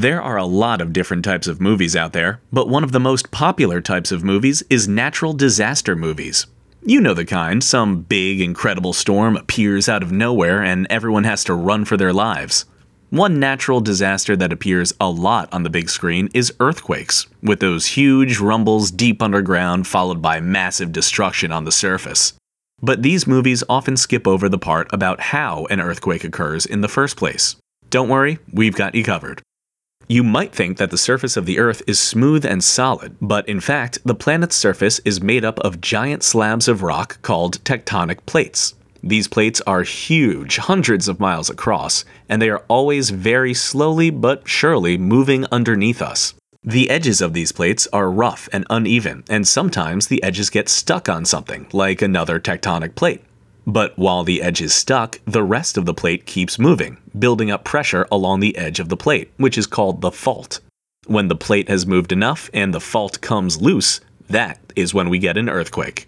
There are a lot of different types of movies out there, but one of the most popular types of movies is natural disaster movies. You know the kind some big, incredible storm appears out of nowhere and everyone has to run for their lives. One natural disaster that appears a lot on the big screen is earthquakes, with those huge rumbles deep underground followed by massive destruction on the surface. But these movies often skip over the part about how an earthquake occurs in the first place. Don't worry, we've got you covered. You might think that the surface of the Earth is smooth and solid, but in fact, the planet's surface is made up of giant slabs of rock called tectonic plates. These plates are huge, hundreds of miles across, and they are always very slowly but surely moving underneath us. The edges of these plates are rough and uneven, and sometimes the edges get stuck on something, like another tectonic plate. But while the edge is stuck, the rest of the plate keeps moving, building up pressure along the edge of the plate, which is called the fault. When the plate has moved enough and the fault comes loose, that is when we get an earthquake.